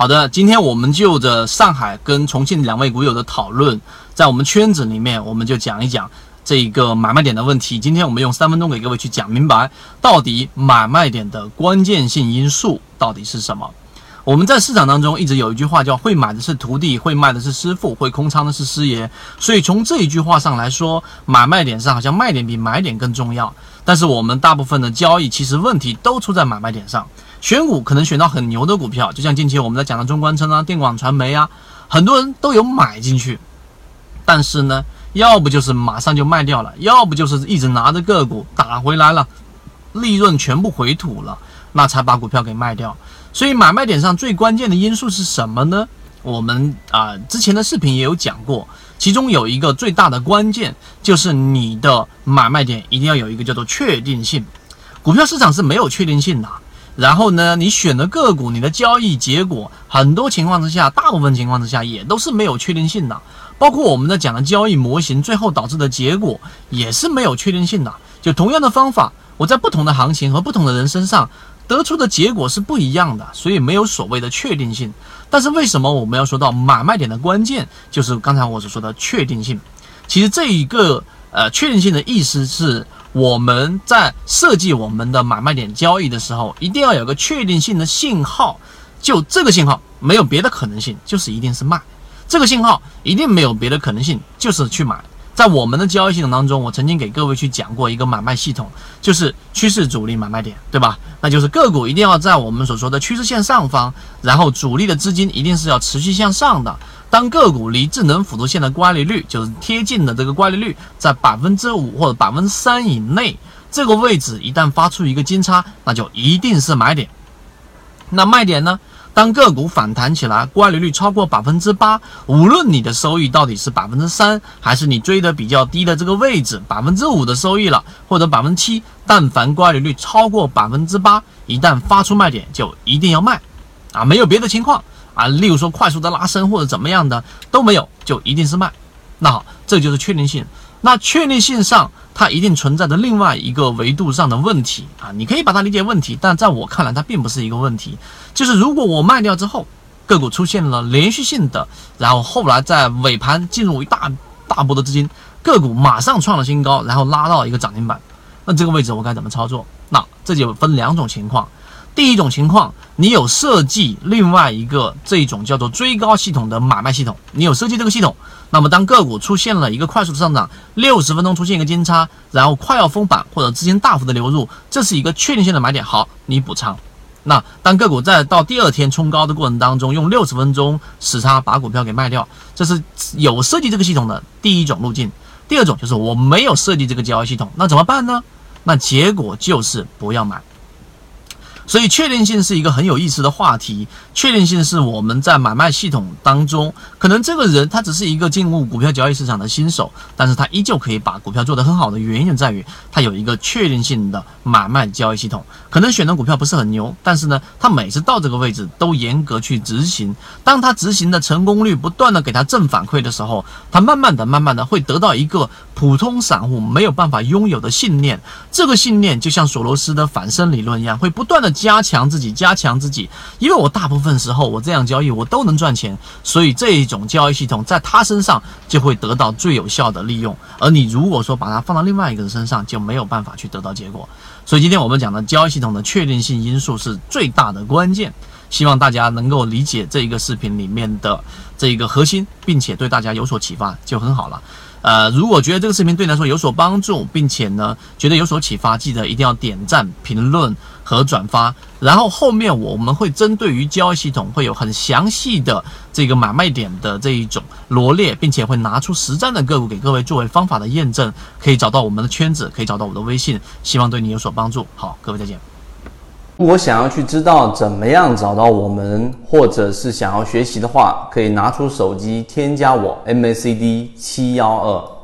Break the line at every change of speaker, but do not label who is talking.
好的，今天我们就着上海跟重庆两位股友的讨论，在我们圈子里面，我们就讲一讲这一个买卖点的问题。今天我们用三分钟给各位去讲明白，到底买卖点的关键性因素到底是什么。我们在市场当中一直有一句话叫“会买的是徒弟，会卖的是师傅，会空仓的是师爷”。所以从这一句话上来说，买卖点上好像卖点比买点更重要。但是我们大部分的交易其实问题都出在买卖点上。选股可能选到很牛的股票，就像近期我们在讲的中关村啊、电广传媒啊，很多人都有买进去，但是呢，要不就是马上就卖掉了，要不就是一直拿着个股打回来了，利润全部回吐了，那才把股票给卖掉。所以买卖点上最关键的因素是什么呢？我们啊之前的视频也有讲过，其中有一个最大的关键就是你的买卖点一定要有一个叫做确定性。股票市场是没有确定性的。然后呢，你选的个股，你的交易结果，很多情况之下，大部分情况之下也都是没有确定性的。包括我们在讲的交易模型，最后导致的结果也是没有确定性的。就同样的方法，我在不同的行情和不同的人身上得出的结果是不一样的，所以没有所谓的确定性。但是为什么我们要说到买卖点的关键，就是刚才我所说的确定性？其实这一个呃确定性的意思是。我们在设计我们的买卖点交易的时候，一定要有个确定性的信号，就这个信号没有别的可能性，就是一定是卖。这个信号一定没有别的可能性，就是去买。在我们的交易系统当中，我曾经给各位去讲过一个买卖系统，就是趋势主力买卖点，对吧？那就是个股一定要在我们所说的趋势线上方，然后主力的资金一定是要持续向上的。当个股离智能辅助线的乖离率，就是贴近的这个乖离率，在百分之五或者百分之三以内，这个位置一旦发出一个金叉，那就一定是买点。那卖点呢？当个股反弹起来，乖离率超过百分之八，无论你的收益到底是百分之三，还是你追的比较低的这个位置百分之五的收益了，或者百分之七，但凡乖离率超过百分之八，一旦发出卖点，就一定要卖，啊，没有别的情况啊，例如说快速的拉升或者怎么样的都没有，就一定是卖。那好，这就是确定性。那确定性上。它一定存在着另外一个维度上的问题啊，你可以把它理解问题，但在我看来，它并不是一个问题。就是如果我卖掉之后，个股出现了连续性的，然后后来在尾盘进入一大大波的资金，个股马上创了新高，然后拉到一个涨停板，那这个位置我该怎么操作？那这就分两种情况。第一种情况，你有设计另外一个这种叫做追高系统的买卖系统，你有设计这个系统，那么当个股出现了一个快速的上涨，六十分钟出现一个金叉，然后快要封板或者资金大幅的流入，这是一个确定性的买点，好，你补仓。那当个股在到第二天冲高的过程当中，用六十分钟时差把股票给卖掉，这是有设计这个系统的第一种路径。第二种就是我没有设计这个交易系统，那怎么办呢？那结果就是不要买。所以确定性是一个很有意思的话题。确定性是我们在买卖系统当中，可能这个人他只是一个进入股票交易市场的新手，但是他依旧可以把股票做得很好的原因在于，他有一个确定性的买卖交易系统。可能选的股票不是很牛，但是呢，他每次到这个位置都严格去执行。当他执行的成功率不断的给他正反馈的时候，他慢慢的、慢慢的会得到一个普通散户没有办法拥有的信念。这个信念就像索罗斯的反身理论一样，会不断的。加强自己，加强自己，因为我大部分时候我这样交易我都能赚钱，所以这一种交易系统在他身上就会得到最有效的利用。而你如果说把它放到另外一个人身上，就没有办法去得到结果。所以今天我们讲的交易系统的确定性因素是最大的关键。希望大家能够理解这一个视频里面的这一个核心，并且对大家有所启发，就很好了。呃，如果觉得这个视频对你来说有所帮助，并且呢觉得有所启发，记得一定要点赞、评论和转发。然后后面我们会针对于交易系统会有很详细的这个买卖点的这一种罗列，并且会拿出实战的个股给各位作为方法的验证，可以找到我们的圈子，可以找到我的微信，希望对你有所帮助。好，各位再见。
如果想要去知道怎么样找到我们，或者是想要学习的话，可以拿出手机添加我 MACD 七幺二。